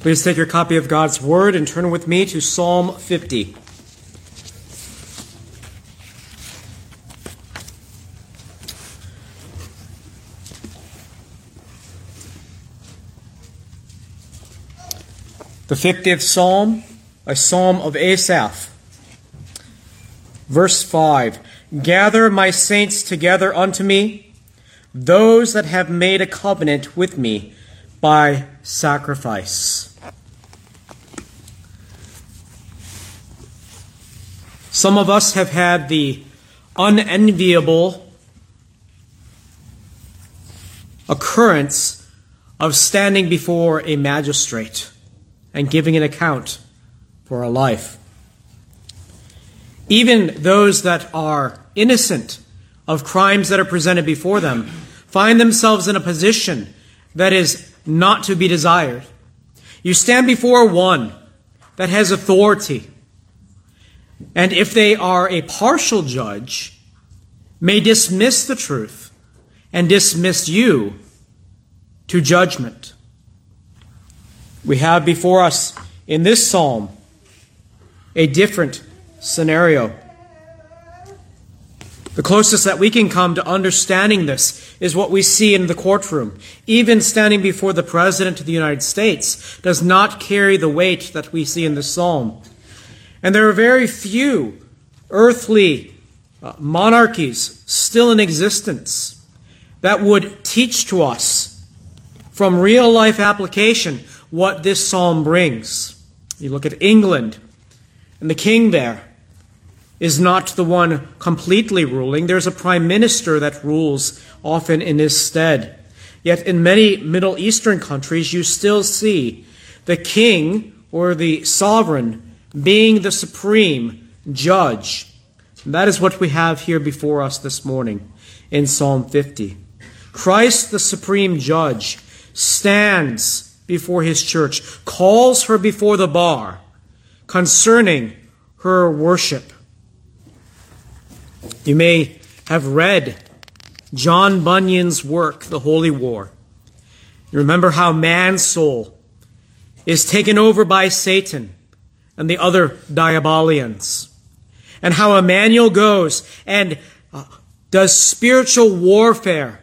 Please take your copy of God's Word and turn with me to Psalm 50. The 50th Psalm, a psalm of Asaph. Verse 5 Gather my saints together unto me, those that have made a covenant with me by sacrifice. Some of us have had the unenviable occurrence of standing before a magistrate and giving an account for our life. Even those that are innocent of crimes that are presented before them find themselves in a position that is not to be desired. You stand before one that has authority, and if they are a partial judge, may dismiss the truth and dismiss you to judgment. We have before us in this psalm a different scenario. The closest that we can come to understanding this is what we see in the courtroom. Even standing before the President of the United States does not carry the weight that we see in the psalm. And there are very few earthly uh, monarchies still in existence that would teach to us from real life application what this psalm brings. You look at England, and the king there is not the one completely ruling. There's a prime minister that rules often in his stead. Yet in many Middle Eastern countries, you still see the king or the sovereign being the supreme judge. That is what we have here before us this morning in Psalm 50. Christ, the supreme judge, stands before his church, calls her before the bar concerning her worship. You may have read John Bunyan's work, The Holy War. You remember how Mansoul is taken over by Satan and the other Diabolonians, and how Emmanuel goes and uh, does spiritual warfare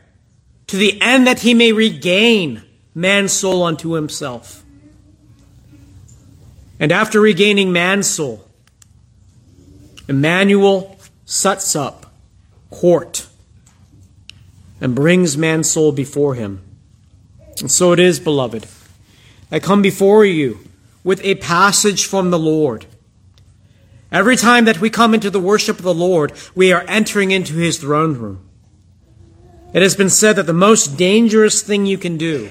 to the end that he may regain Mansoul unto himself. And after regaining Mansoul, Emmanuel sets up court and brings Mansoul before him. And so it is, beloved. I come before you with a passage from the Lord. Every time that we come into the worship of the Lord, we are entering into his throne room. It has been said that the most dangerous thing you can do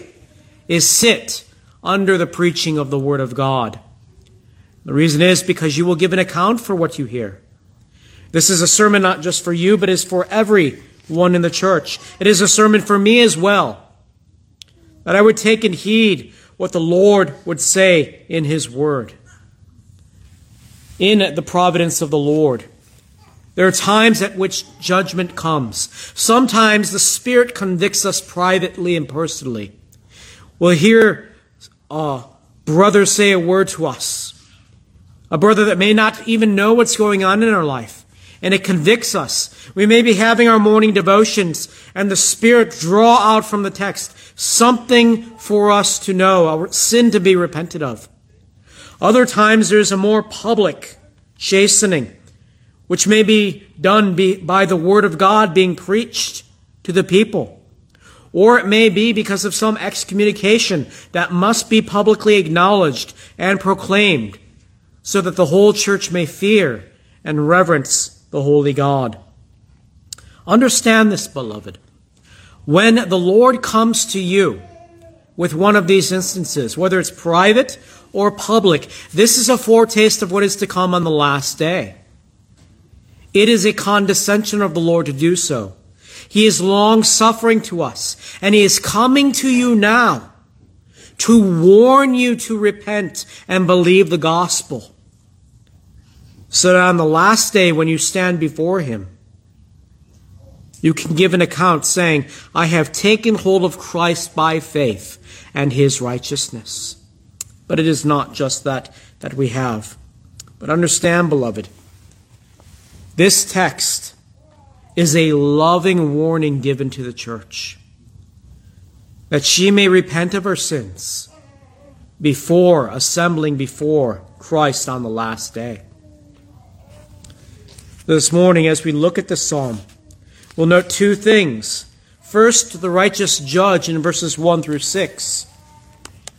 is sit under the preaching of the Word of God. The reason is because you will give an account for what you hear. This is a sermon not just for you, but is for everyone in the church. It is a sermon for me as well. That I would take and heed what the Lord would say in His Word. In the providence of the Lord, there are times at which judgment comes. Sometimes the Spirit convicts us privately and personally. We'll hear uh, a brother say a word to us, a brother that may not even know what's going on in our life, and it convicts us. We may be having our morning devotions, and the Spirit draw out from the text something for us to know, a sin to be repented of. Other times there's a more public chastening, which may be done by the Word of God being preached to the people. Or it may be because of some excommunication that must be publicly acknowledged and proclaimed so that the whole church may fear and reverence the holy God. Understand this, beloved. When the Lord comes to you with one of these instances, whether it's private or public, this is a foretaste of what is to come on the last day. It is a condescension of the Lord to do so. He is long suffering to us, and He is coming to you now to warn you to repent and believe the gospel. So that on the last day when you stand before Him, you can give an account saying, I have taken hold of Christ by faith and His righteousness. But it is not just that that we have. But understand, beloved, this text is a loving warning given to the church that she may repent of her sins before assembling before Christ on the last day. This morning, as we look at the psalm, we'll note two things. First, the righteous judge in verses 1 through 6.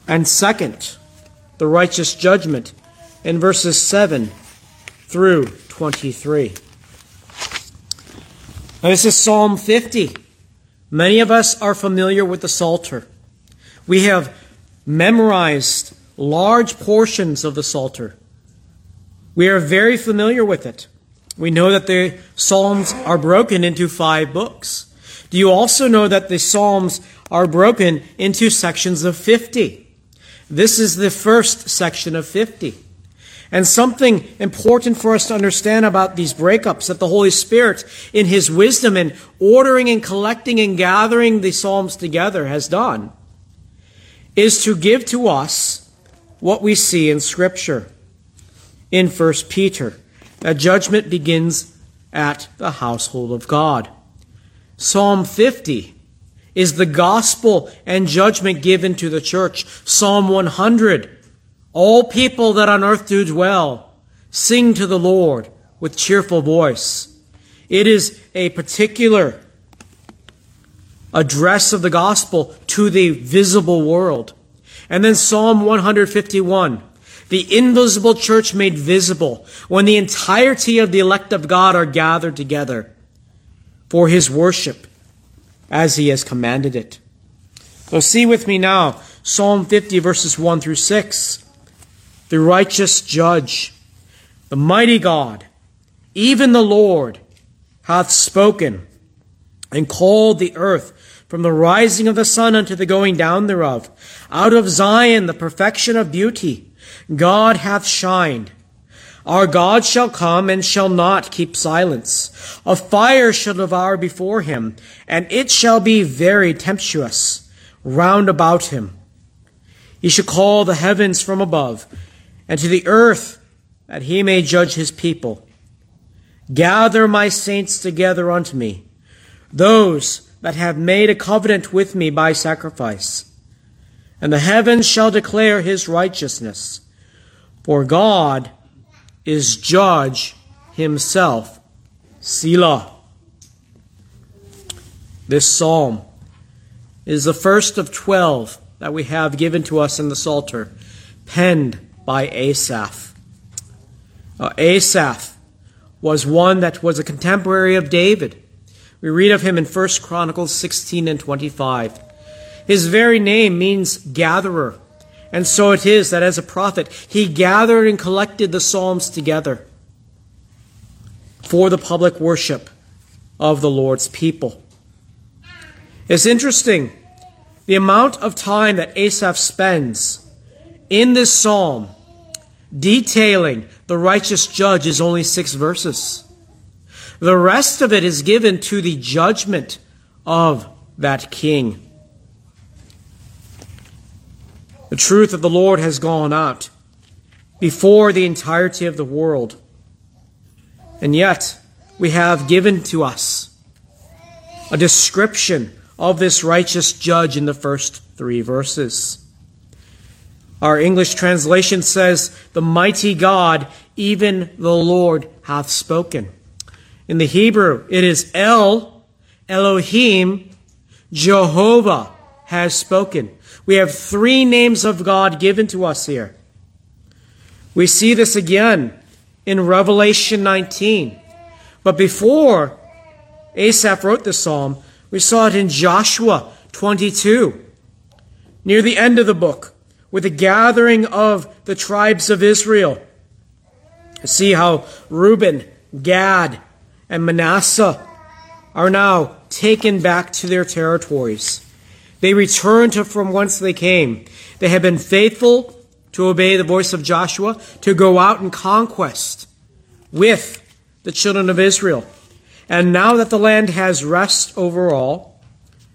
And second, the righteous judgment in verses 7 through 23. Now, this is Psalm 50. Many of us are familiar with the Psalter. We have memorized large portions of the Psalter. We are very familiar with it. We know that the Psalms are broken into five books. Do you also know that the Psalms are broken into sections of 50? This is the first section of 50. And something important for us to understand about these breakups that the Holy Spirit, in His wisdom in ordering and collecting and gathering the Psalms together, has done, is to give to us what we see in Scripture. In 1 Peter, that judgment begins at the household of God. Psalm 50 is the gospel and judgment given to the church. Psalm 100 all people that on earth do dwell, sing to the Lord with cheerful voice. It is a particular address of the gospel to the visible world. And then Psalm 151, the invisible church made visible when the entirety of the elect of God are gathered together for his worship as he has commanded it. So see with me now Psalm 50 verses 1 through 6 the righteous judge, the mighty God, even the Lord, hath spoken and called the earth from the rising of the sun unto the going down thereof. Out of Zion, the perfection of beauty, God hath shined. Our God shall come and shall not keep silence. A fire shall devour before him, and it shall be very tempestuous round about him. He shall call the heavens from above and to the earth, that he may judge his people. Gather my saints together unto me, those that have made a covenant with me by sacrifice. And the heavens shall declare his righteousness, for God is judge himself. Selah. This psalm is the first of twelve that we have given to us in the Psalter, penned by Asaph. Uh, Asaph was one that was a contemporary of David. We read of him in 1 Chronicles 16 and 25. His very name means gatherer. And so it is that as a prophet, he gathered and collected the Psalms together for the public worship of the Lord's people. It's interesting the amount of time that Asaph spends in this psalm detailing the righteous judge is only six verses. The rest of it is given to the judgment of that king. The truth of the Lord has gone out before the entirety of the world. And yet, we have given to us a description of this righteous judge in the first three verses. Our English translation says, The mighty God, even the Lord, hath spoken. In the Hebrew, it is El, Elohim, Jehovah has spoken. We have three names of God given to us here. We see this again in Revelation 19. But before Asaph wrote the psalm, we saw it in Joshua 22, near the end of the book with the gathering of the tribes of Israel. See how Reuben, Gad, and Manasseh are now taken back to their territories. They return to from whence they came. They have been faithful to obey the voice of Joshua, to go out in conquest with the children of Israel. And now that the land has rest over all,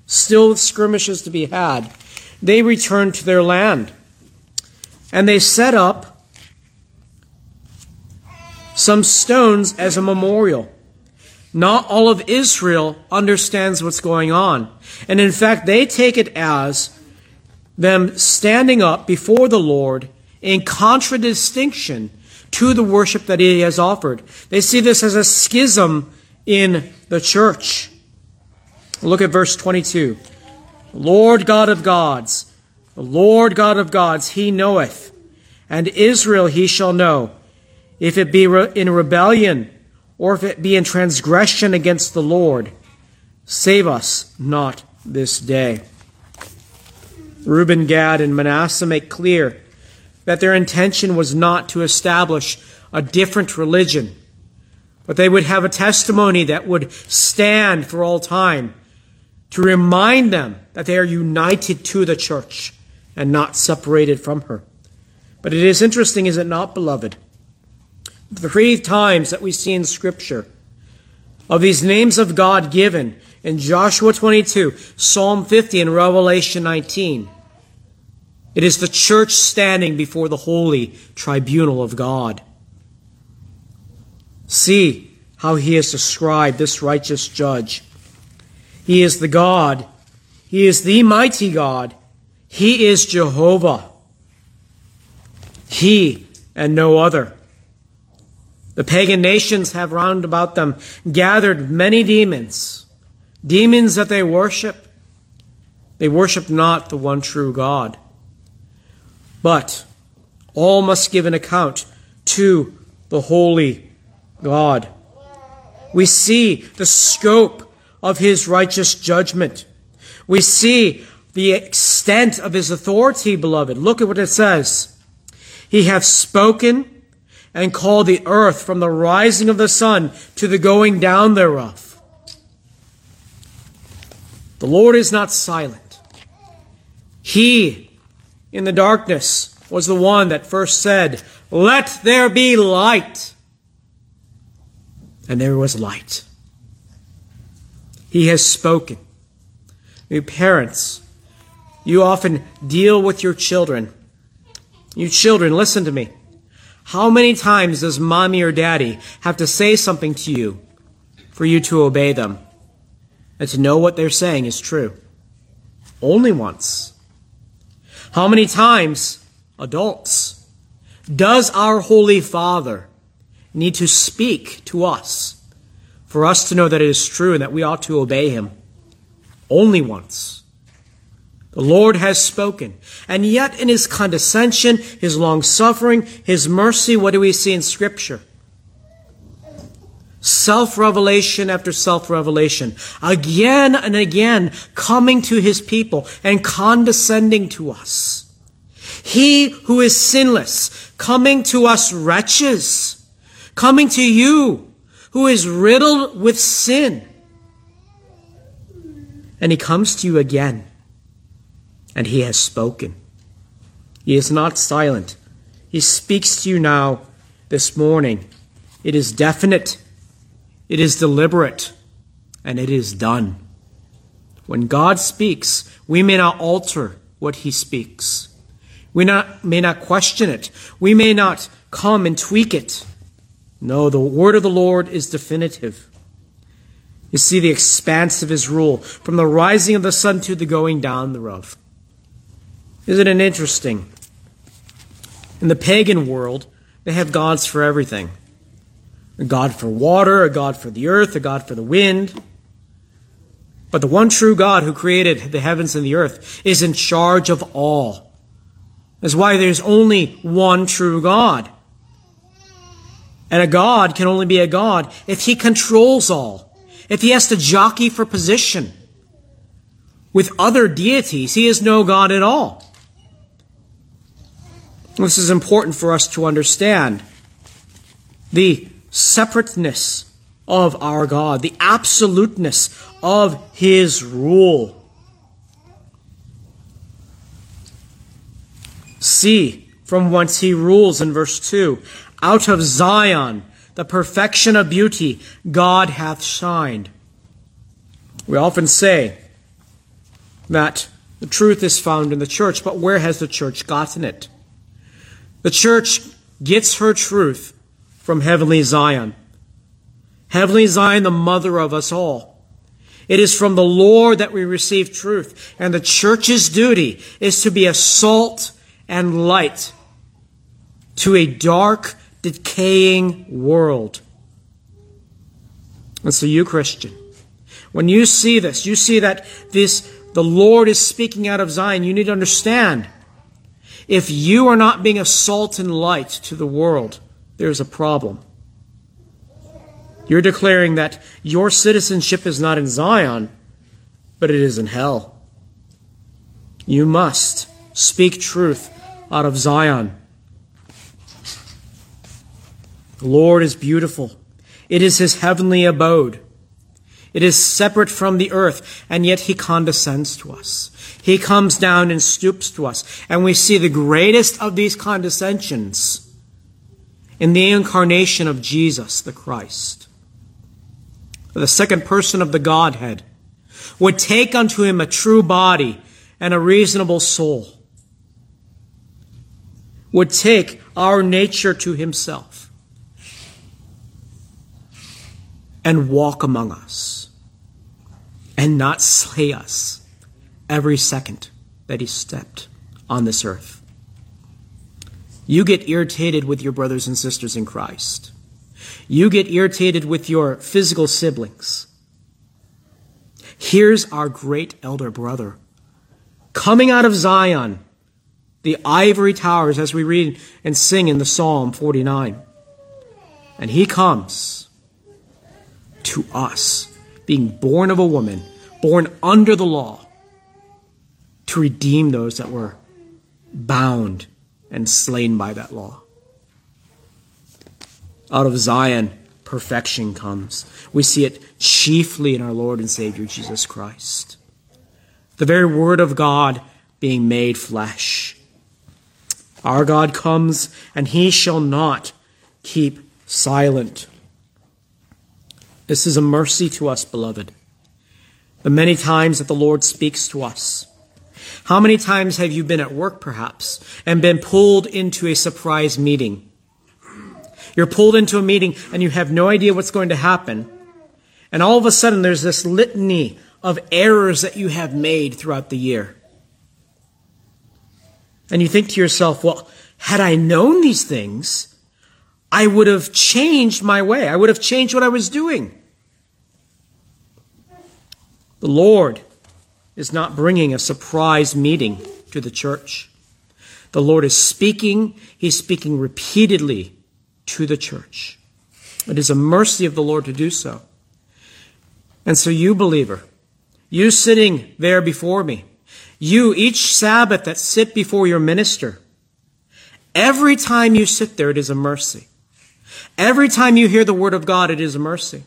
still with skirmishes to be had, they return to their land. And they set up some stones as a memorial. Not all of Israel understands what's going on. And in fact, they take it as them standing up before the Lord in contradistinction to the worship that he has offered. They see this as a schism in the church. Look at verse 22. Lord God of gods, the Lord God of gods, he knoweth, and Israel he shall know, if it be in rebellion or if it be in transgression against the Lord. Save us not this day. Reuben, Gad, and Manasseh make clear that their intention was not to establish a different religion, but they would have a testimony that would stand for all time to remind them that they are united to the church and not separated from her. But it is interesting, is it not, beloved? Three times that we see in Scripture of these names of God given in Joshua 22, Psalm 50, and Revelation 19. It is the church standing before the holy tribunal of God. See how he has described this righteous judge. He is the God. He is the mighty God. He is Jehovah. He and no other. The pagan nations have round about them gathered many demons, demons that they worship. They worship not the one true God. But all must give an account to the holy God. We see the scope of his righteous judgment. We see the extent of his authority, beloved. Look at what it says. He hath spoken and call the earth from the rising of the sun to the going down thereof. The Lord is not silent. He, in the darkness, was the one that first said, Let there be light. And there was light. He has spoken. You parents, you often deal with your children. You children, listen to me. How many times does mommy or daddy have to say something to you for you to obey them and to know what they're saying is true? Only once. How many times, adults, does our Holy Father need to speak to us for us to know that it is true and that we ought to obey him. Only once. The Lord has spoken. And yet in his condescension, his long suffering, his mercy, what do we see in scripture? Self revelation after self revelation. Again and again coming to his people and condescending to us. He who is sinless coming to us wretches. Coming to you who is riddled with sin. And he comes to you again, and he has spoken. He is not silent. He speaks to you now this morning. It is definite, it is deliberate, and it is done. When God speaks, we may not alter what he speaks. We not, may not question it. We may not come and tweak it. No, the word of the Lord is definitive. You see the expanse of his rule from the rising of the sun to the going down thereof. Isn't it interesting? In the pagan world, they have gods for everything a God for water, a God for the earth, a God for the wind. But the one true God who created the heavens and the earth is in charge of all. That's why there's only one true God. And a God can only be a God if he controls all, if he has to jockey for position. With other deities, he is no God at all. This is important for us to understand. The separateness of our God, the absoluteness of his rule. See from whence he rules in verse 2 out of Zion, the perfection of beauty, God hath shined. We often say that the truth is found in the church, but where has the church gotten it? The church gets her truth from heavenly Zion. Heavenly Zion, the mother of us all. It is from the Lord that we receive truth, and the church's duty is to be a salt and light to a dark, decaying world. And so you, Christian, when you see this, you see that this, the Lord is speaking out of Zion, you need to understand. If you are not being a salt and light to the world, there's a problem. You're declaring that your citizenship is not in Zion, but it is in hell. You must speak truth out of Zion. The Lord is beautiful. It is his heavenly abode. It is separate from the earth, and yet he condescends to us. He comes down and stoops to us. And we see the greatest of these condescensions in the incarnation of Jesus the Christ. The second person of the Godhead would take unto him a true body and a reasonable soul, would take our nature to himself and walk among us and not slay us every second that he stepped on this earth. You get irritated with your brothers and sisters in Christ. You get irritated with your physical siblings. Here's our great elder brother coming out of Zion, the ivory towers, as we read and sing in the Psalm 49. And he comes to us, being born of a woman, born under the law, to redeem those that were bound and slain by that law. Out of Zion, perfection comes. We see it chiefly in our Lord and Savior Jesus Christ. The very Word of God being made flesh. Our God comes, and he shall not keep silent. This is a mercy to us, beloved. The many times that the Lord speaks to us. How many times have you been at work, perhaps, and been pulled into a surprise meeting? You're pulled into a meeting and you have no idea what's going to happen. And all of a sudden, there's this litany of errors that you have made throughout the year. And you think to yourself, well, had I known these things, I would have changed my way. I would have changed what I was doing. The Lord is not bringing a surprise meeting to the church. The Lord is speaking. He's speaking repeatedly to the church. It is a mercy of the Lord to do so. And so, you believer, you sitting there before me, you each Sabbath that sit before your minister, every time you sit there, it is a mercy. Every time you hear the word of God, it is a mercy.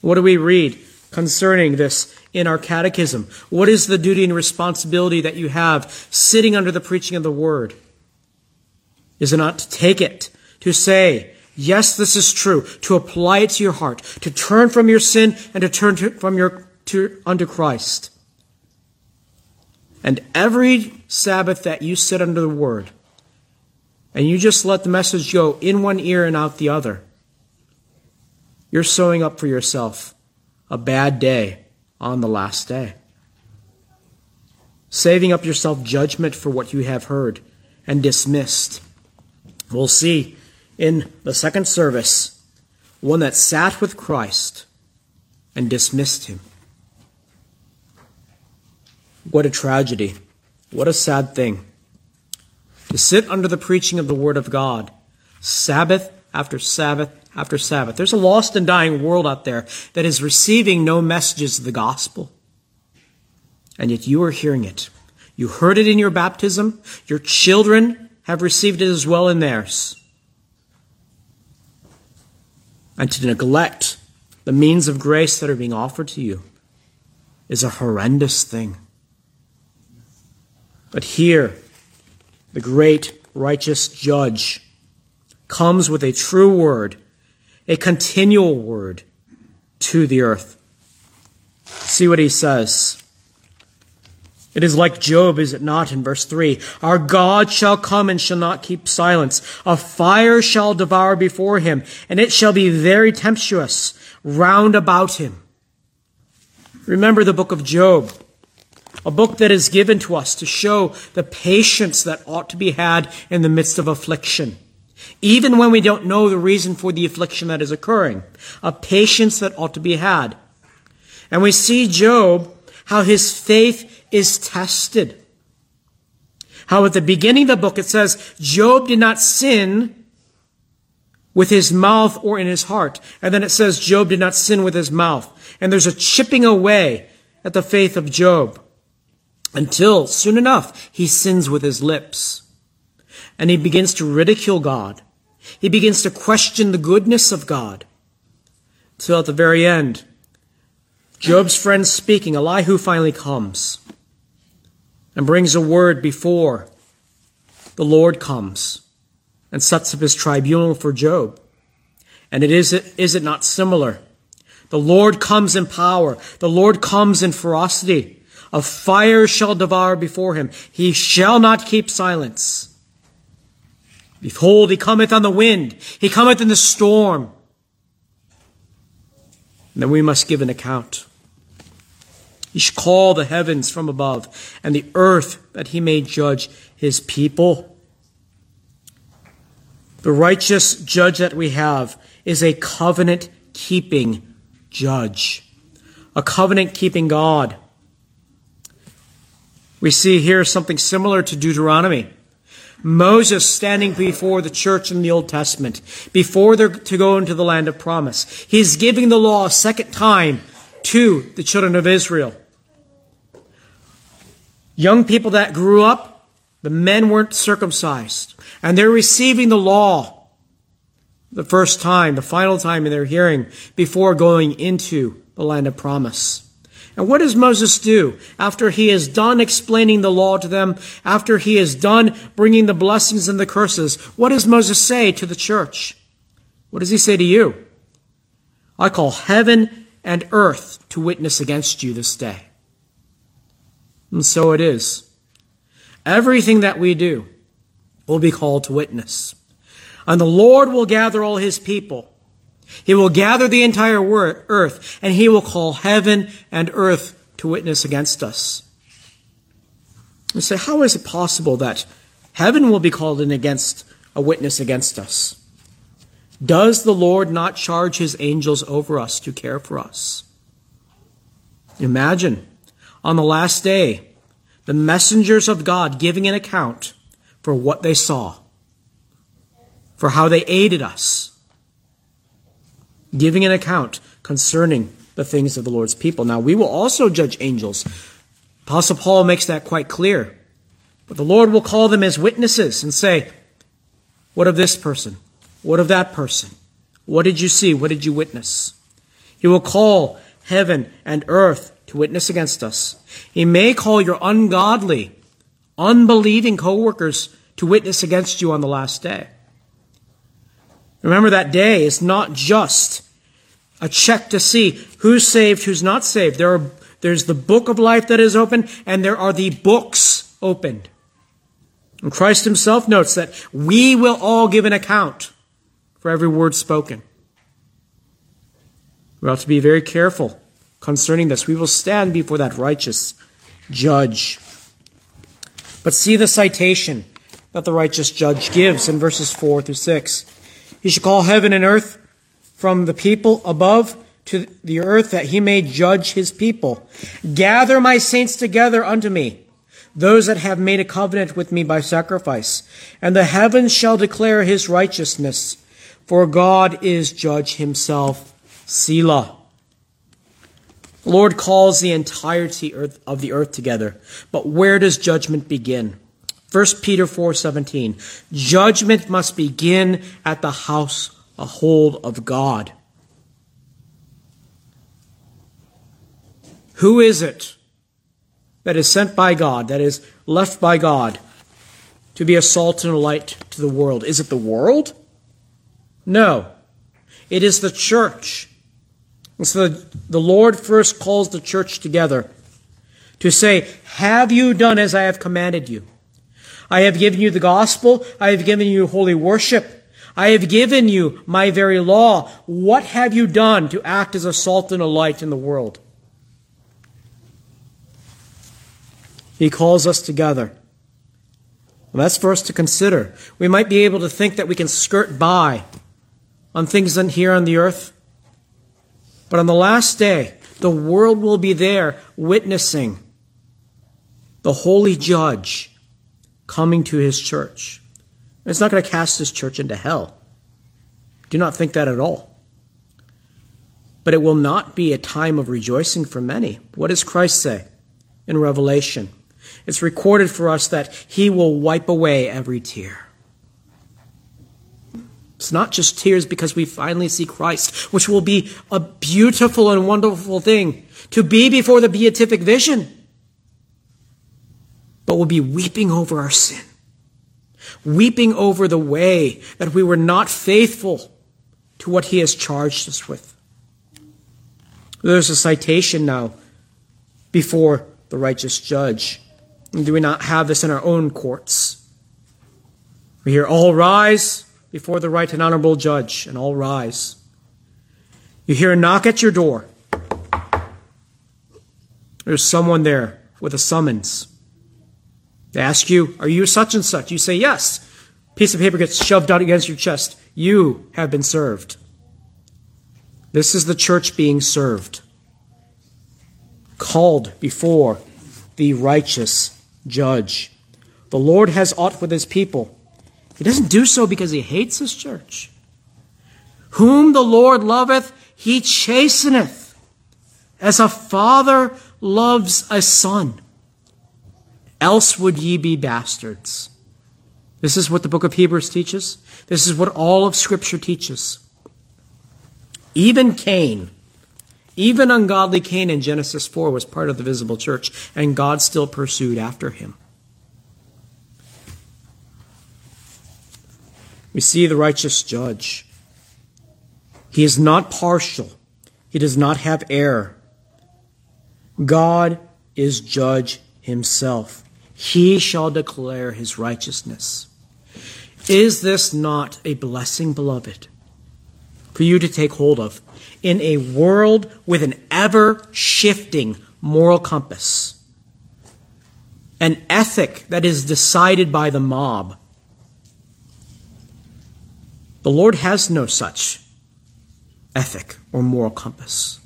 What do we read concerning this in our catechism? What is the duty and responsibility that you have sitting under the preaching of the word? Is it not to take it to say, yes, this is true, to apply it to your heart, to turn from your sin and to turn to, from your, to, unto Christ. And every Sabbath that you sit under the word, and you just let the message go in one ear and out the other, you're sewing up for yourself a bad day on the last day. Saving up yourself judgment for what you have heard and dismissed. We'll see in the second service one that sat with Christ and dismissed him. What a tragedy. What a sad thing. To sit under the preaching of the Word of God, Sabbath after Sabbath after Sabbath. There's a lost and dying world out there that is receiving no messages of the gospel. And yet you are hearing it. You heard it in your baptism. Your children have received it as well in theirs and to neglect the means of grace that are being offered to you is a horrendous thing. But here, the great righteous judge comes with a true word, a continual word to the earth. See what he says It is like Job, is it not, in verse 3? Our God shall come and shall not keep silence. A fire shall devour before him, and it shall be very tempestuous round about him. Remember the book of Job, a book that is given to us to show the patience that ought to be had in the midst of affliction. Even when we don't know the reason for the affliction that is occurring, a patience that ought to be had. And we see Job, how his faith is tested. How at the beginning of the book it says, Job did not sin with his mouth or in his heart. And then it says Job did not sin with his mouth. And there's a chipping away at the faith of Job until soon enough he sins with his lips. And he begins to ridicule God. He begins to question the goodness of God. Till at the very end, Job's friend speaking, Elihu finally comes and brings a word before the Lord comes and sets up his tribunal for Job. And it is, is it not similar? The Lord comes in power. The Lord comes in ferocity. A fire shall devour before him. He shall not keep silence. Behold, he cometh on the wind. He cometh in the storm. And then we must give an account. He shall call the heavens from above and the earth that he may judge his people. The righteous judge that we have is a covenant keeping judge, a covenant keeping God. We see here something similar to Deuteronomy. Moses standing before the church in the Old Testament, before they're to go into the land of promise. He's giving the law a second time to the children of Israel. Young people that grew up, the men weren't circumcised. And they're receiving the law the first time, the final time in their hearing before going into the land of promise. And what does Moses do after he is done explaining the law to them, after he is done bringing the blessings and the curses? What does Moses say to the church? What does he say to you? I call heaven and earth to witness against you this day. And so it is. Everything that we do will be called to witness. And the Lord will gather all his people. He will gather the entire earth, and he will call heaven and earth to witness against us. You say, how is it possible that heaven will be called in against a witness against us? Does the Lord not charge his angels over us to care for us? Imagine on the last day, the messengers of God giving an account for what they saw, for how they aided us, giving an account concerning the things of the Lord's people. Now, we will also judge angels. Apostle Paul makes that quite clear. But the Lord will call them as witnesses and say, What of this person? What of that person? What did you see? What did you witness? He will call heaven and earth to witness against us. He may call your ungodly, unbelieving coworkers to witness against you on the last day. Remember that day is not just a check to see who's saved, who's not saved. There are, there's the book of life that is open, and there are the books opened. And Christ himself notes that we will all give an account for every word spoken. We ought to be very careful concerning this. We will stand before that righteous judge. But see the citation that the righteous judge gives in verses 4 through 6. He shall call heaven and earth from the people above to the earth that he may judge his people. Gather my saints together unto me, those that have made a covenant with me by sacrifice. And the heavens shall declare his righteousness, for God is judge himself. Selah. The Lord calls the entirety of the earth together. But where does judgment begin? 1 Peter 4:17 Judgment must begin at the household of God. Who is it that is sent by God, that is left by God to be a salt and a light to the world? Is it the world? No. It is the church. And so the, the Lord first calls the church together to say, Have you done as I have commanded you? I have given you the gospel. I have given you holy worship. I have given you my very law. What have you done to act as a salt and a light in the world? He calls us together. Well, that's for us to consider. We might be able to think that we can skirt by on things here on the earth. But on the last day, the world will be there witnessing the holy judge coming to his church. It's not going to cast this church into hell. Do not think that at all. But it will not be a time of rejoicing for many. What does Christ say in Revelation? It's recorded for us that he will wipe away every tear. It's not just tears because we finally see Christ, which will be a beautiful and wonderful thing to be before the beatific vision, but we'll be weeping over our sin weeping over the way that we were not faithful to what he has charged us with. There's a citation now before the righteous judge. And do we not have this in our own courts? We hear, All rise before the right and honorable judge, and all rise. You hear a knock at your door. There's someone there with a summons. They ask you, Are you such and such? You say, Yes. Piece of paper gets shoved out against your chest. You have been served. This is the church being served, called before the righteous judge. The Lord has aught with his people. He doesn't do so because he hates his church. Whom the Lord loveth, he chasteneth, as a father loves a son else would ye be bastards. This is what the book of Hebrews teaches. This is what all of Scripture teaches. Even Cain, even ungodly Cain in Genesis 4 was part of the visible church, and God still pursued after him. We see the righteous judge. He is not partial. He does not have error. God is judge himself he shall declare his righteousness. Is this not a blessing, beloved, for you to take hold of in a world with an ever shifting moral compass? An ethic that is decided by the mob. The Lord has no such ethic or moral compass.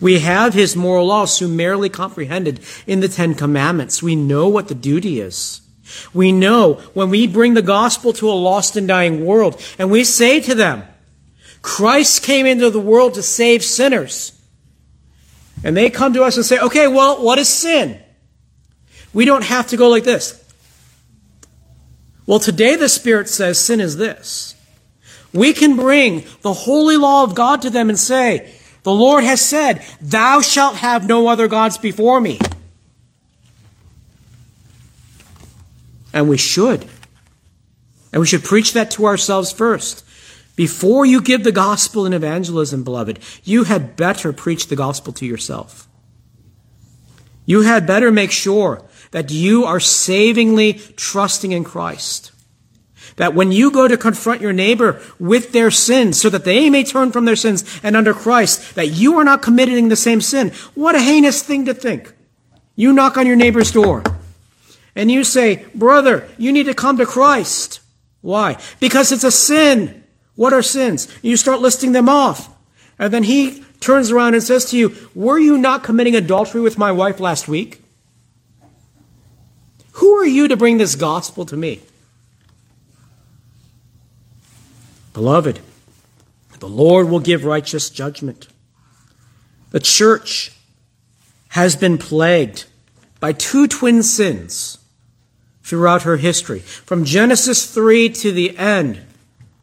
We have his moral law summarily comprehended in the Ten Commandments. We know what the duty is. We know when we bring the gospel to a lost and dying world and we say to them, Christ came into the world to save sinners. And they come to us and say, okay, well, what is sin? We don't have to go like this. Well, today the Spirit says sin is this. We can bring the holy law of God to them and say, the Lord has said, Thou shalt have no other gods before me. And we should. And we should preach that to ourselves first. Before you give the gospel in evangelism, beloved, you had better preach the gospel to yourself. You had better make sure that you are savingly trusting in Christ. That when you go to confront your neighbor with their sins so that they may turn from their sins and under Christ, that you are not committing the same sin. What a heinous thing to think. You knock on your neighbor's door and you say, brother, you need to come to Christ. Why? Because it's a sin. What are sins? You start listing them off. And then he turns around and says to you, were you not committing adultery with my wife last week? Who are you to bring this gospel to me? Beloved, the Lord will give righteous judgment. The church has been plagued by two twin sins throughout her history. From Genesis 3 to the end,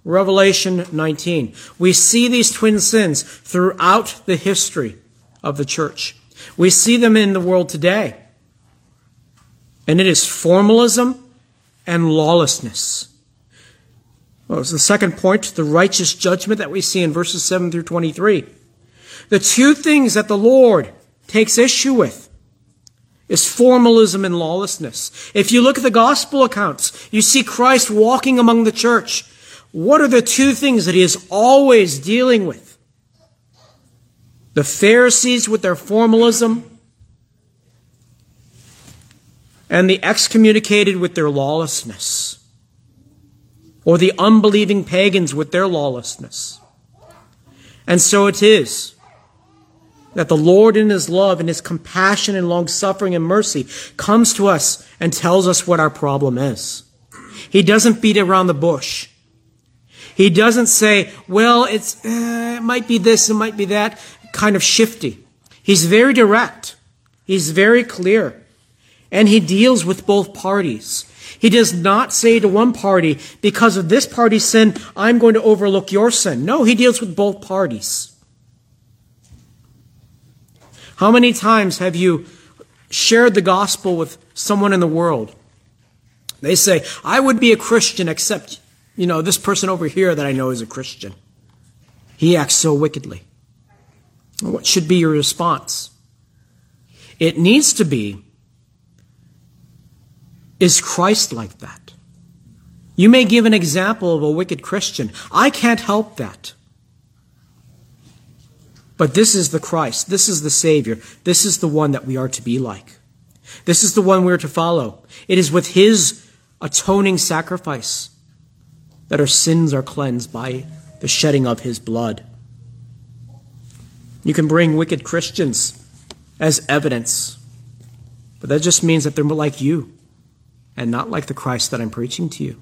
Revelation 19. We see these twin sins throughout the history of the church. We see them in the world today. And it is formalism and lawlessness. Well, it's the second point, the righteous judgment that we see in verses 7 through 23. The two things that the Lord takes issue with is formalism and lawlessness. If you look at the gospel accounts, you see Christ walking among the church. What are the two things that he is always dealing with? The Pharisees with their formalism and the excommunicated with their lawlessness, or the unbelieving pagans with their lawlessness. And so it is that the Lord in his love and his compassion and long suffering and mercy comes to us and tells us what our problem is. He doesn't beat around the bush. He doesn't say, well, it's, uh, it might be this, it might be that, kind of shifty. He's very direct. He's very clear. And he deals with both parties. He does not say to one party, because of this party's sin, I'm going to overlook your sin. No, he deals with both parties. How many times have you shared the gospel with someone in the world? They say, I would be a Christian except, you know, this person over here that I know is a Christian. He acts so wickedly. What should be your response? It needs to be, is Christ like that? You may give an example of a wicked Christian. I can't help that. But this is the Christ. This is the Savior. This is the one that we are to be like. This is the one we are to follow. It is with His atoning sacrifice that our sins are cleansed by the shedding of His blood. You can bring wicked Christians as evidence, but that just means that they're like you and not like the Christ that I'm preaching to you.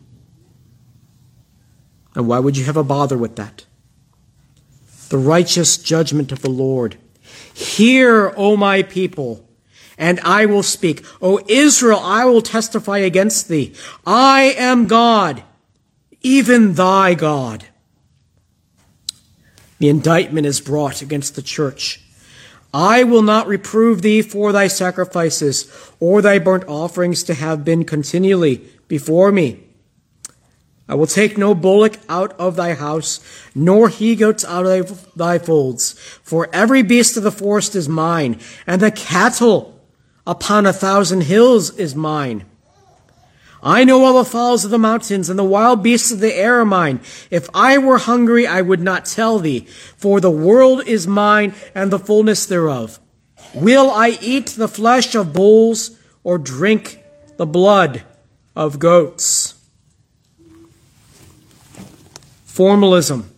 And why would you have a bother with that? The righteous judgment of the Lord. Hear, O my people, and I will speak. O Israel, I will testify against thee. I am God, even thy God. The indictment is brought against the church I will not reprove thee for thy sacrifices or thy burnt offerings to have been continually before me. I will take no bullock out of thy house, nor he goats out of thy folds. For every beast of the forest is mine, and the cattle upon a thousand hills is mine. I know all the fowls of the mountains and the wild beasts of the air are mine. If I were hungry, I would not tell thee, for the world is mine and the fullness thereof. Will I eat the flesh of bulls or drink the blood of goats? Formalism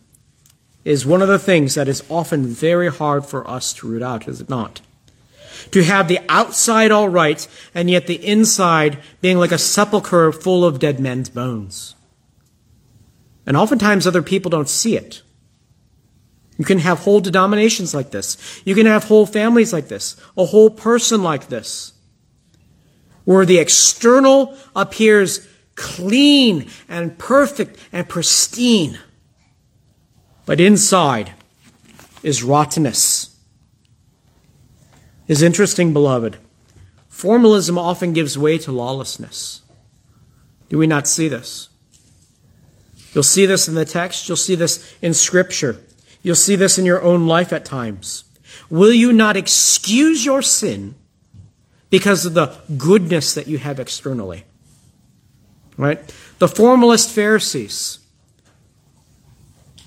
is one of the things that is often very hard for us to root out, is it not? To have the outside all right, and yet the inside being like a sepulchre full of dead men's bones. And oftentimes other people don't see it. You can have whole denominations like this. You can have whole families like this, a whole person like this, where the external appears clean and perfect and pristine, but inside is rottenness is interesting, beloved. Formalism often gives way to lawlessness. Do we not see this? You'll see this in the text. You'll see this in Scripture. You'll see this in your own life at times. Will you not excuse your sin because of the goodness that you have externally? Right? The formalist Pharisees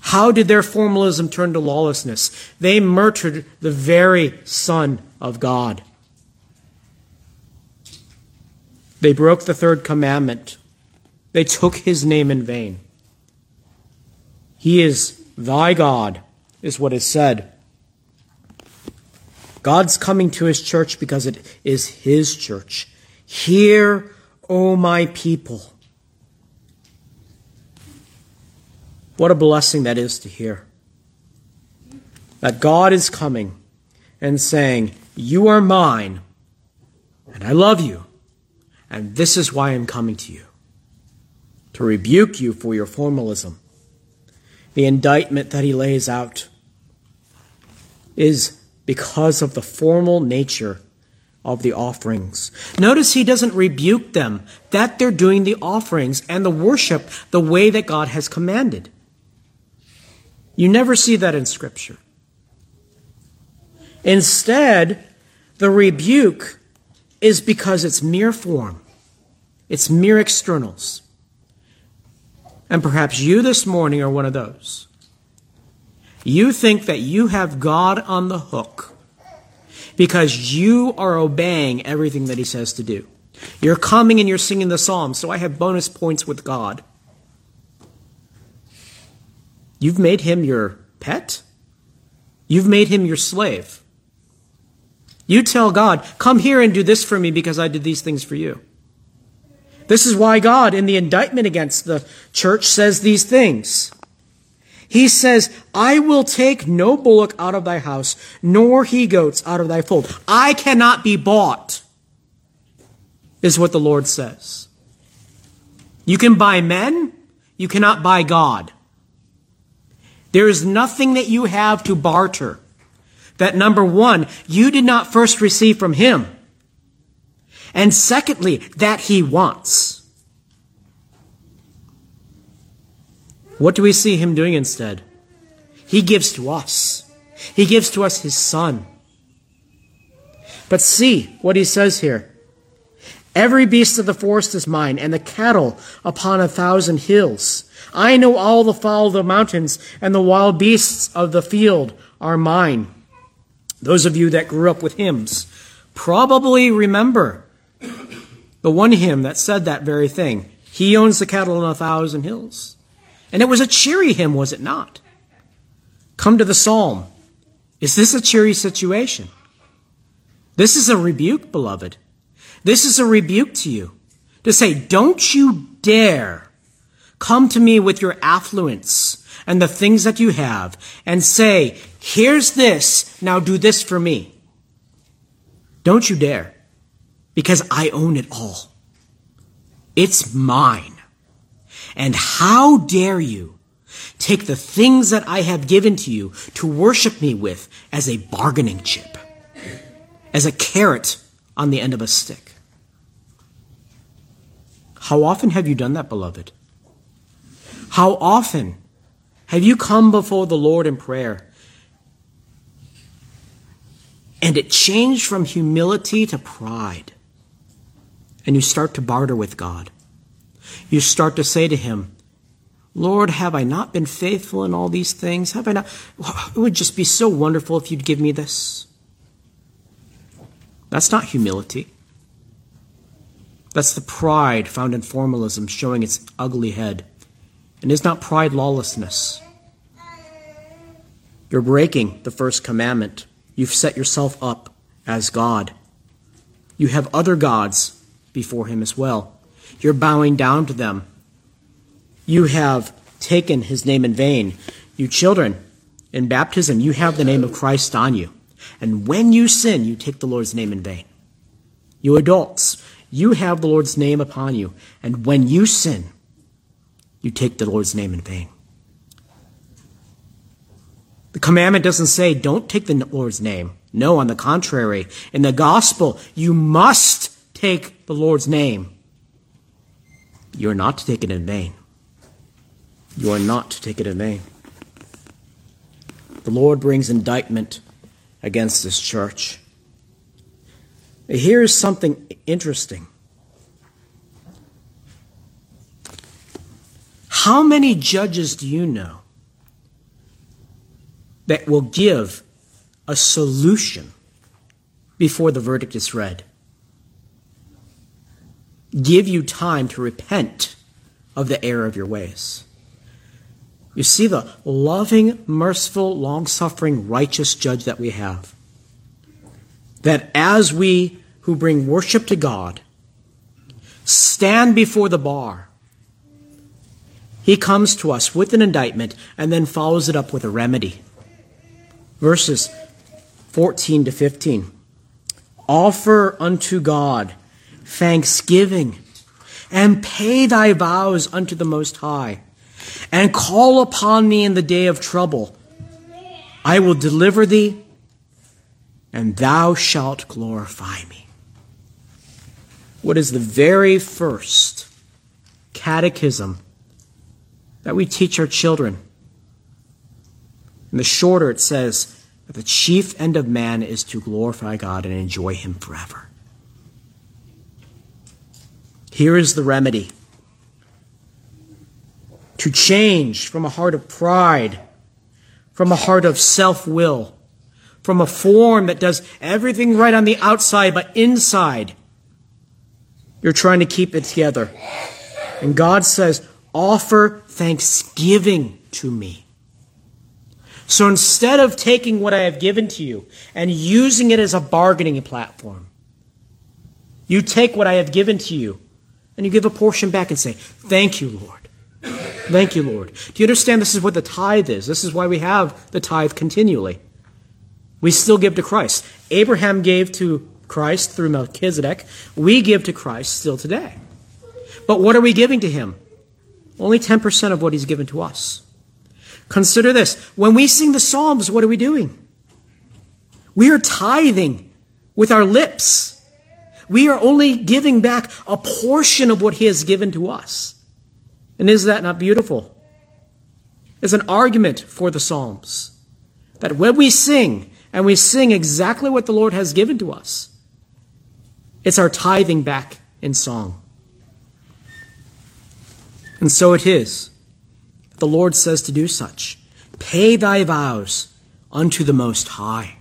how did their formalism turn to lawlessness? They murdered the very Son of God. They broke the third commandment. They took his name in vain. He is thy God, is what is said. God's coming to his church because it is his church. Hear, O my people. What a blessing that is to hear. That God is coming and saying, You are mine, and I love you, and this is why I'm coming to you to rebuke you for your formalism. The indictment that he lays out is because of the formal nature of the offerings. Notice he doesn't rebuke them that they're doing the offerings and the worship the way that God has commanded. You never see that in Scripture. Instead, the rebuke is because it's mere form, it's mere externals. And perhaps you this morning are one of those. You think that you have God on the hook because you are obeying everything that He says to do. You're coming and you're singing the psalm, so I have bonus points with God. You've made Him your pet? You've made Him your slave. You tell God, come here and do this for me because I did these things for you. This is why God, in the indictment against the church, says these things. He says, I will take no bullock out of thy house, nor he goats out of thy fold. I cannot be bought, is what the Lord says. You can buy men, you cannot buy God. There is nothing that you have to barter that number one, you did not first receive from him. And secondly, that he wants. What do we see him doing instead? He gives to us. He gives to us his son. But see what he says here. Every beast of the forest is mine, and the cattle upon a thousand hills. I know all the fowl of the mountains, and the wild beasts of the field are mine. Those of you that grew up with hymns probably remember the one hymn that said that very thing. He owns the cattle on a thousand hills. And it was a cheery hymn, was it not? Come to the psalm. Is this a cheery situation? This is a rebuke, beloved. This is a rebuke to you to say, don't you dare come to me with your affluence and the things that you have and say, here's this, now do this for me. Don't you dare, because I own it all. It's mine. And how dare you take the things that I have given to you to worship me with as a bargaining chip, as a carrot on the end of a stick? How often have you done that, beloved? How often have you come before the Lord in prayer and it changed from humility to pride? And you start to barter with God you start to say to him, Lord, have I not been faithful in all these things? Have I not? It would just be so wonderful if you'd give me this. That's not humility. That's the pride found in formalism showing its ugly head. And is not pride lawlessness? You're breaking the first commandment. You've set yourself up as God. You have other gods before Him as well. You're bowing down to them. You have taken his name in vain. You children, in baptism, you have the name of Christ on you. And when you sin, you take the Lord's name in vain. You adults, you have the Lord's name upon you. And when you sin, you take the Lord's name in vain. The commandment doesn't say, don't take the Lord's name. No, on the contrary. In the gospel, you must take the Lord's name. You are not to take it in vain. You are not to take it in vain. The Lord brings indictment against this church. Here's something interesting. How many judges do you know that will give a solution before the verdict is read? give you time to repent of the error of your ways. You see the loving, merciful, long suffering, righteous judge that we have. That as we who bring worship to God stand before the bar, he comes to us with an indictment and then follows it up with a remedy. Verses 14 to 15. Offer unto God thanksgiving, and pay thy vows unto the Most High, and call upon me in the day of trouble. I will deliver thee, and thou shalt glorify me. What is the very first catechism that we teach our children? In the shorter, it says that the chief end of man is to glorify God and enjoy Him forever. Here is the remedy to change from a heart of pride, from a heart of self will, from a form that does everything right on the outside, but inside, you're trying to keep it together. And God says, offer thanksgiving to me. So instead of taking what I have given to you and using it as a bargaining platform, you take what I have given to you and you give a portion back and say, Thank you, Lord. Thank you, Lord. Do you understand this is what the tithe is? This is why we have the tithe continually. We still give to Christ. Abraham gave to Christ through Melchizedek. We give to Christ still today. But what are we giving to him? Only 10% of what he's given to us. Consider this. When we sing the Psalms, what are we doing? We are tithing with our lips. We are only giving back a portion of what he has given to us. And is that not beautiful? It's an argument for the Psalms. That when we sing, and we sing exactly what the Lord has given to us, it's our tithing back in song. And so it is. The Lord says to do such. Pay thy vows unto the Most High.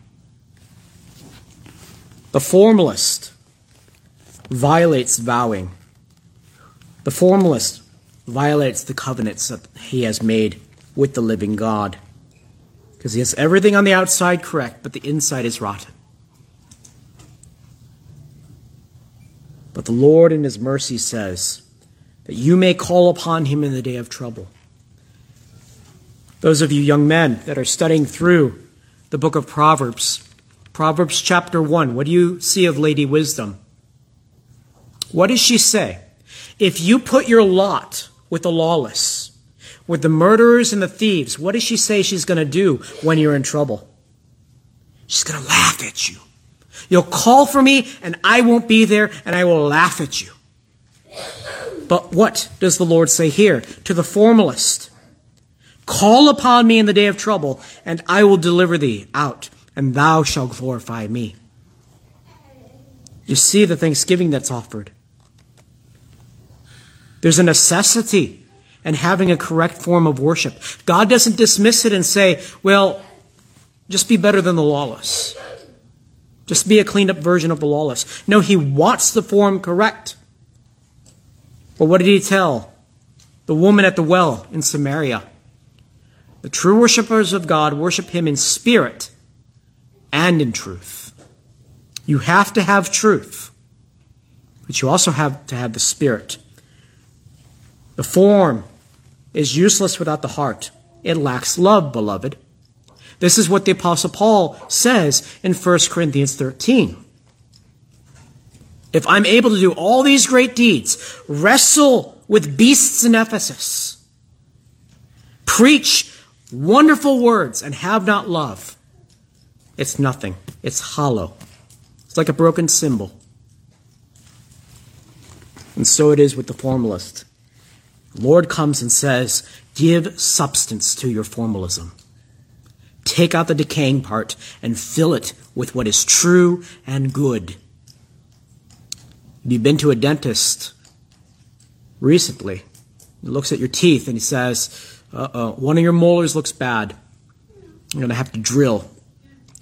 The formalist violates vowing. The formalist violates the covenants that he has made with the living God. Because he has everything on the outside correct, but the inside is rotten. But the Lord in his mercy says that you may call upon him in the day of trouble. Those of you young men that are studying through the book of Proverbs, Proverbs chapter 1, what do you see of Lady Wisdom? What does she say? If you put your lot with the lawless, with the murderers and the thieves, what does she say she's going to do when you're in trouble? She's going to laugh at you. You'll call for me and I won't be there and I will laugh at you. But what does the Lord say here to the formalist? Call upon me in the day of trouble and I will deliver thee out and thou shalt glorify me. You see the thanksgiving that's offered. There's a necessity in having a correct form of worship. God doesn't dismiss it and say, well, just be better than the lawless. Just be a cleaned up version of the lawless. No, he wants the form correct. But what did he tell the woman at the well in Samaria? The true worshippers of God worship him in spirit and in truth. You have to have truth, but you also have to have the spirit. The form is useless without the heart. It lacks love, beloved. This is what the Apostle Paul says in 1 Corinthians 13. If I'm able to do all these great deeds, wrestle with beasts in Ephesus, preach wonderful words, and have not love, it's nothing. It's hollow. It's like a broken cymbal. And so it is with the formalist. Lord comes and says, Give substance to your formalism. Take out the decaying part and fill it with what is true and good. Have you been to a dentist recently? He looks at your teeth and he says, uh one of your molars looks bad. You're going to have to drill.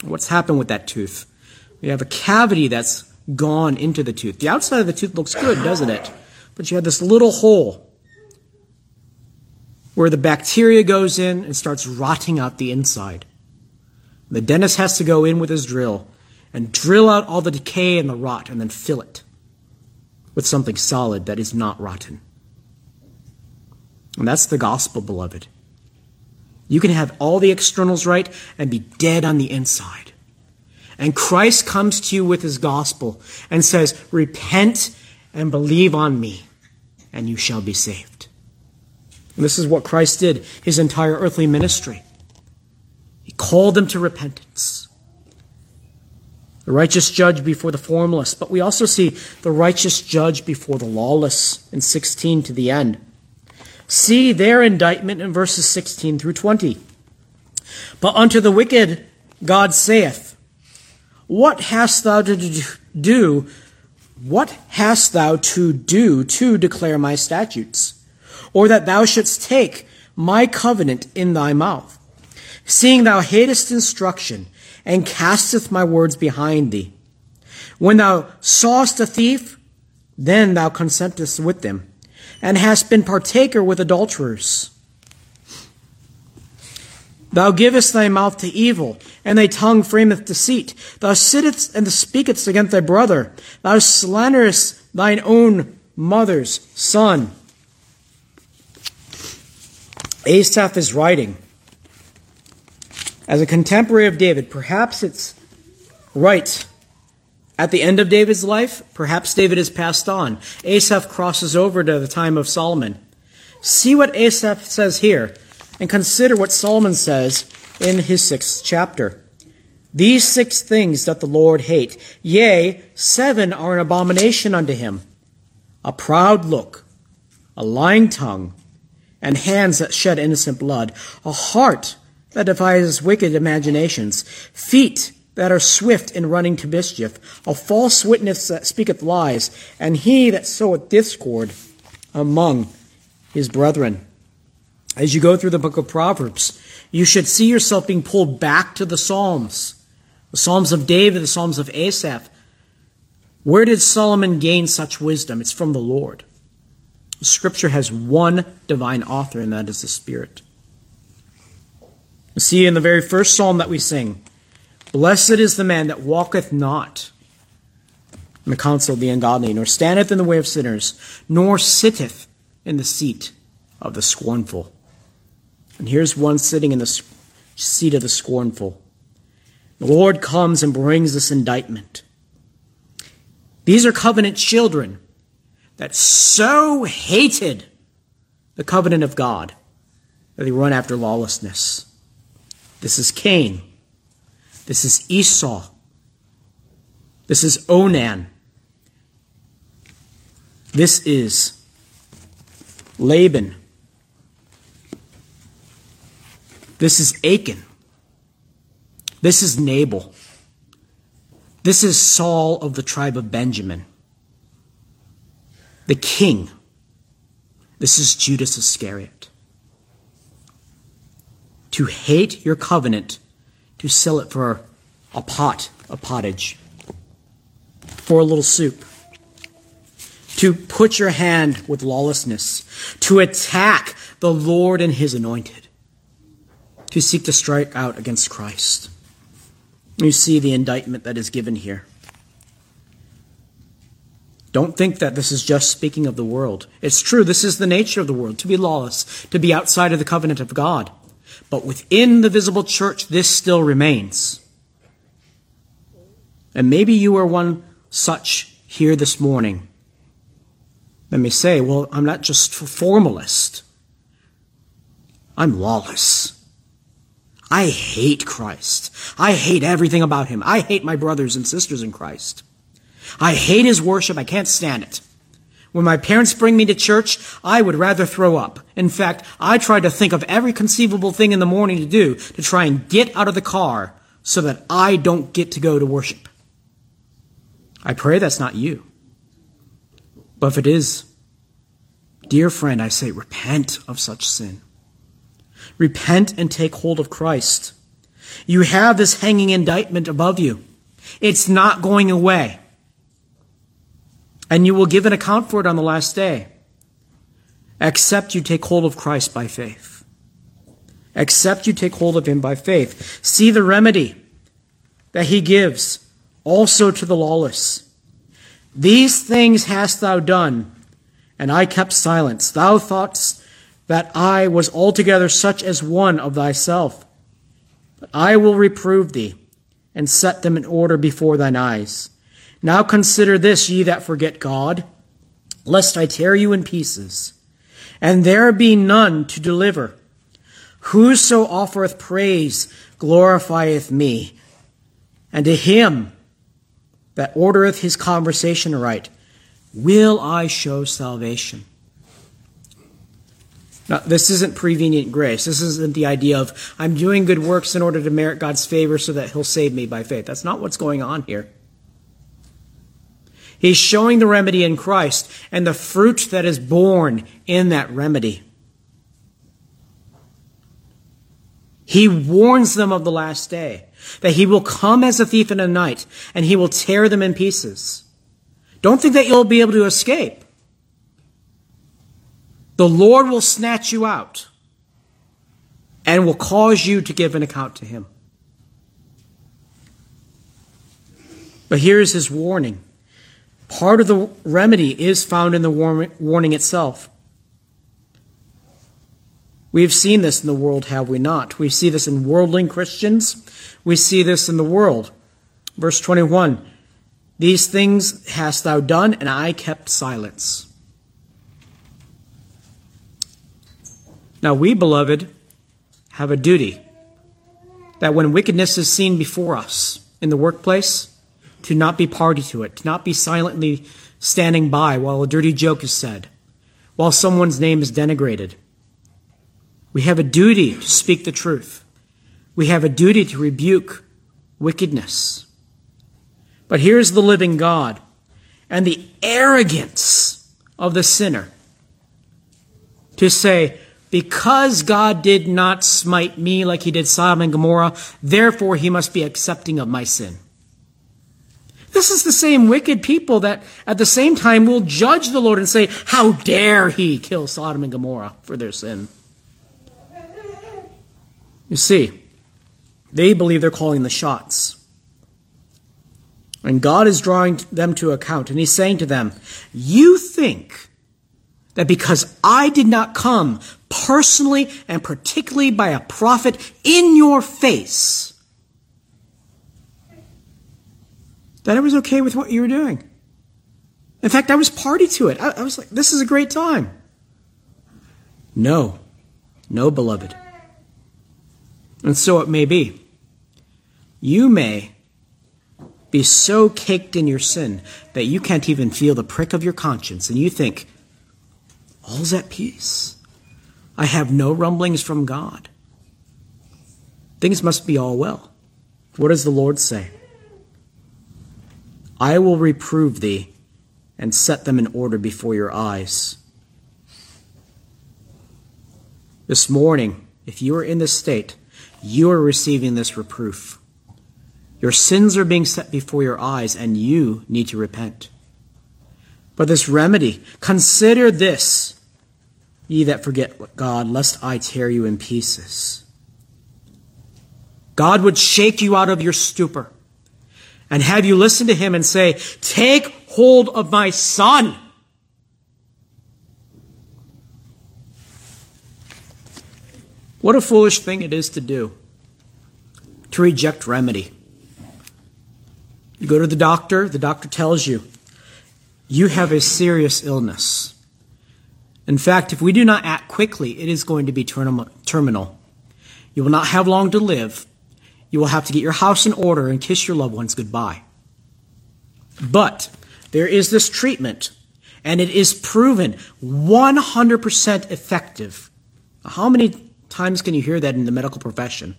What's happened with that tooth? We have a cavity that's gone into the tooth. The outside of the tooth looks good, doesn't it? But you have this little hole where the bacteria goes in and starts rotting out the inside. The dentist has to go in with his drill and drill out all the decay and the rot and then fill it with something solid that is not rotten. And that's the gospel, beloved. You can have all the externals right and be dead on the inside. And Christ comes to you with his gospel and says, Repent and believe on me, and you shall be saved. And this is what Christ did his entire earthly ministry. He called them to repentance. The righteous judge before the formalist, but we also see the righteous judge before the lawless in 16 to the end. See their indictment in verses 16 through 20. But unto the wicked God saith, What hast thou to do What hast thou to do to declare my statutes? Or that thou shouldst take my covenant in thy mouth, seeing thou hatest instruction, and casteth my words behind thee. When thou sawest a thief, then thou consentest with them, and hast been partaker with adulterers. Thou givest thy mouth to evil, and thy tongue frameth deceit. Thou sittest and speakest against thy brother. Thou slanderest thine own mother's son. Asaph is writing as a contemporary of David. Perhaps it's right at the end of David's life. Perhaps David has passed on. Asaph crosses over to the time of Solomon. See what Asaph says here and consider what Solomon says in his sixth chapter. These six things doth the Lord hate. Yea, seven are an abomination unto him. A proud look, a lying tongue, and hands that shed innocent blood, a heart that defies wicked imaginations, feet that are swift in running to mischief, a false witness that speaketh lies, and he that soweth discord among his brethren. As you go through the book of Proverbs, you should see yourself being pulled back to the Psalms, the Psalms of David, the Psalms of Asaph. Where did Solomon gain such wisdom? It's from the Lord. Scripture has one divine author, and that is the Spirit. See in the very first psalm that we sing, Blessed is the man that walketh not in the counsel of the ungodly, nor standeth in the way of sinners, nor sitteth in the seat of the scornful. And here's one sitting in the seat of the scornful. The Lord comes and brings this indictment. These are covenant children that so hated the covenant of God that they run after lawlessness. This is Cain. This is Esau. This is Onan. This is Laban. This is Achan. This is Nabal. This is Saul of the tribe of Benjamin the king. This is Judas Iscariot. To hate your covenant, to sell it for a pot of pottage, for a little soup, to put your hand with lawlessness, to attack the Lord and his anointed, to seek to strike out against Christ. You see the indictment that is given here. Don't think that this is just speaking of the world. It's true, this is the nature of the world, to be lawless, to be outside of the covenant of God. But within the visible church, this still remains. And maybe you are one such here this morning Let me say, well, I'm not just a formalist. I'm lawless. I hate Christ. I hate everything about him. I hate my brothers and sisters in Christ. I hate his worship. I can't stand it. When my parents bring me to church, I would rather throw up. In fact, I try to think of every conceivable thing in the morning to do to try and get out of the car so that I don't get to go to worship. I pray that's not you. But if it is, dear friend, I say repent of such sin. Repent and take hold of Christ. You have this hanging indictment above you. It's not going away and you will give an account for it on the last day. Except you take hold of Christ by faith. Except you take hold of him by faith. See the remedy that he gives also to the lawless. These things hast thou done, and I kept silence. Thou thoughtest that I was altogether such as one of thyself. But I will reprove thee, and set them in order before thine eyes. Now consider this, ye that forget God, lest I tear you in pieces, and there be none to deliver. Whoso offereth praise glorifieth me, and to him that ordereth his conversation aright will I show salvation. Now, this isn't prevenient grace. This isn't the idea of I'm doing good works in order to merit God's favor so that he'll save me by faith. That's not what's going on here. He's showing the remedy in Christ and the fruit that is born in that remedy. He warns them of the last day, that he will come as a thief in the night, and he will tear them in pieces. Don't think that you'll be able to escape. The Lord will snatch you out and will cause you to give an account to him. But here's his warning. Part of the remedy is found in the warning itself. We've seen this in the world, have we not? We see this in worldling Christians. We see this in the world. Verse 21 These things hast thou done, and I kept silence. Now, we, beloved, have a duty that when wickedness is seen before us in the workplace, to not be party to it, to not be silently standing by while a dirty joke is said, while someone's name is denigrated we have a duty to speak the truth. We have a duty to rebuke wickedness. But here's the living God and the arrogance of the sinner to say, because God did not smite me like he did Sodom and Gomorrah, therefore he must be accepting of my sin. This is the same wicked people that at the same time will judge the Lord and say, How dare he kill Sodom and Gomorrah for their sin? You see, they believe they're calling the shots. And God is drawing them to account, and He's saying to them, You think that because I did not come personally and particularly by a prophet in your face, that I was okay with what you were doing. In fact, I was party to it. I, I was like, this is a great time. No, no, beloved. And so it may be. You may be so caked in your sin that you can't even feel the prick of your conscience, and you think, all's at peace. I have no rumblings from God. Things must be all well. What does the Lord say? I will reprove thee and set them in order before your eyes. This morning, if you are in this state, you are receiving this reproof. Your sins are being set before your eyes, and you need to repent. But this remedy, consider this, ye that forget God, lest I tear you in pieces. God would shake you out of your stupor and have you listen to him and say, Take hold of my son. What a foolish thing it is to do to reject remedy. You go to the doctor, the doctor tells you, you have a serious illness. In fact, if we do not act quickly, it is going to be terminal. You will not have long to live. You will have to get your house in order and kiss your loved ones goodbye. But there is this treatment, and it is proven 100% effective. How many times can you hear that in the medical profession?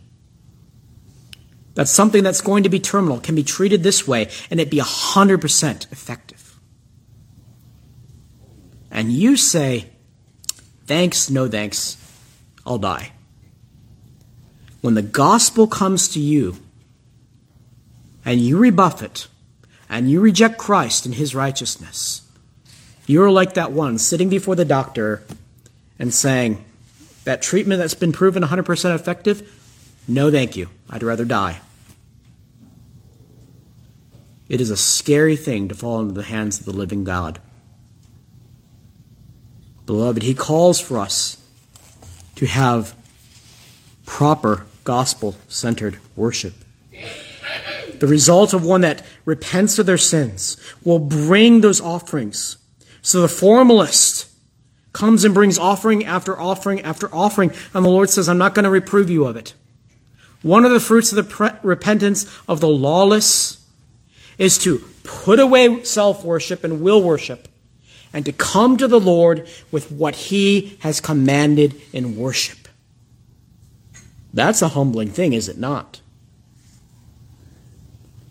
That something that's going to be terminal can be treated this way and it be 100% effective. And you say, thanks, no thanks, I'll die. When the gospel comes to you and you rebuff it and you reject Christ and his righteousness, you're like that one sitting before the doctor and saying, that treatment that's been proven 100% effective, no thank you. I'd rather die. It is a scary thing to fall into the hands of the living God. Beloved, He calls for us to have proper gospel centered worship. The result of one that repents of their sins will bring those offerings. So the formalist comes and brings offering after offering after offering, and the Lord says, I'm not going to reprove you of it. One of the fruits of the pre- repentance of the lawless is to put away self worship and will worship and to come to the Lord with what He has commanded in worship. That's a humbling thing, is it not?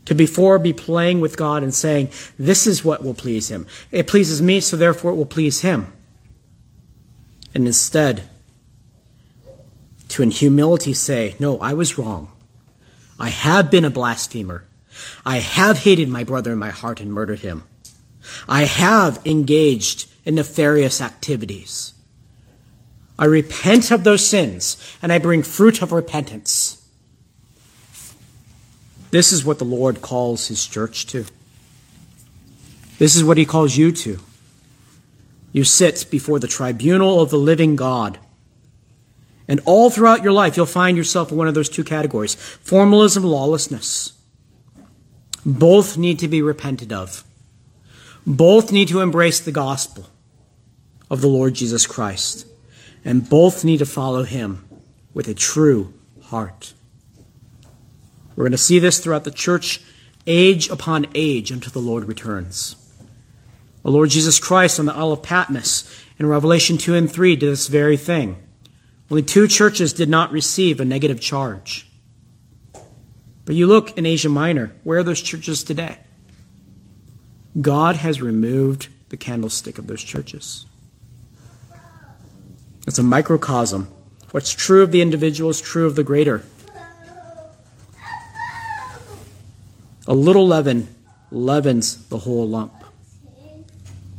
to before be playing with God and saying, This is what will please Him. It pleases me, so therefore it will please Him. And instead, to in humility say, No, I was wrong. I have been a blasphemer. I have hated my brother in my heart and murdered him. I have engaged in nefarious activities. I repent of those sins and I bring fruit of repentance. This is what the Lord calls his church to. This is what he calls you to. You sit before the tribunal of the living God. And all throughout your life, you'll find yourself in one of those two categories formalism, lawlessness. Both need to be repented of. Both need to embrace the gospel of the Lord Jesus Christ. And both need to follow him with a true heart. We're going to see this throughout the church, age upon age, until the Lord returns. The Lord Jesus Christ on the Isle of Patmos in Revelation 2 and 3 did this very thing. Only two churches did not receive a negative charge. But you look in Asia Minor, where are those churches today? God has removed the candlestick of those churches. It's a microcosm. What's true of the individual is true of the greater. A little leaven leavens the whole lump.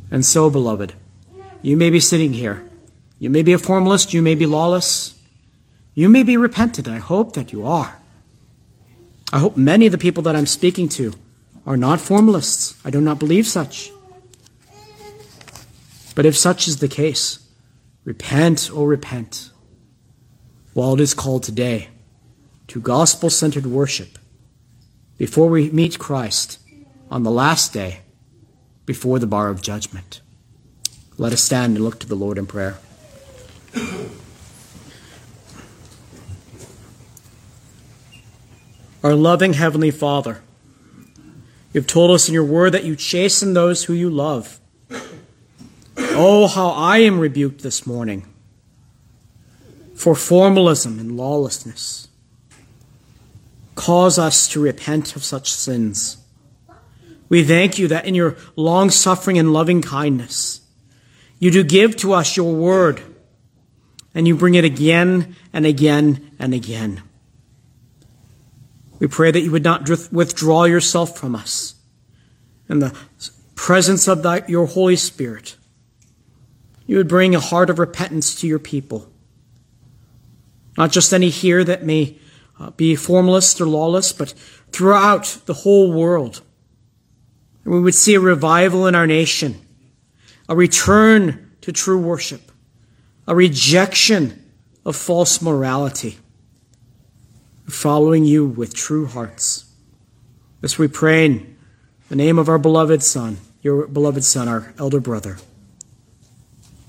And so, beloved, you may be sitting here. You may be a formalist. You may be lawless. You may be repentant. I hope that you are. I hope many of the people that I'm speaking to are not formalists. I do not believe such. But if such is the case, repent, oh, repent, while it is called today to gospel centered worship before we meet Christ on the last day before the bar of judgment. Let us stand and look to the Lord in prayer. Our loving Heavenly Father, you have told us in your word that you chasten those who you love. Oh, how I am rebuked this morning for formalism and lawlessness. Cause us to repent of such sins. We thank you that in your long suffering and loving kindness, you do give to us your word, and you bring it again and again and again. We pray that you would not withdraw yourself from us in the presence of thy, your Holy Spirit. You would bring a heart of repentance to your people. Not just any here that may uh, be formalist or lawless, but throughout the whole world. And we would see a revival in our nation, a return to true worship, a rejection of false morality, following you with true hearts. This we pray in the name of our beloved Son, your beloved Son, our elder brother.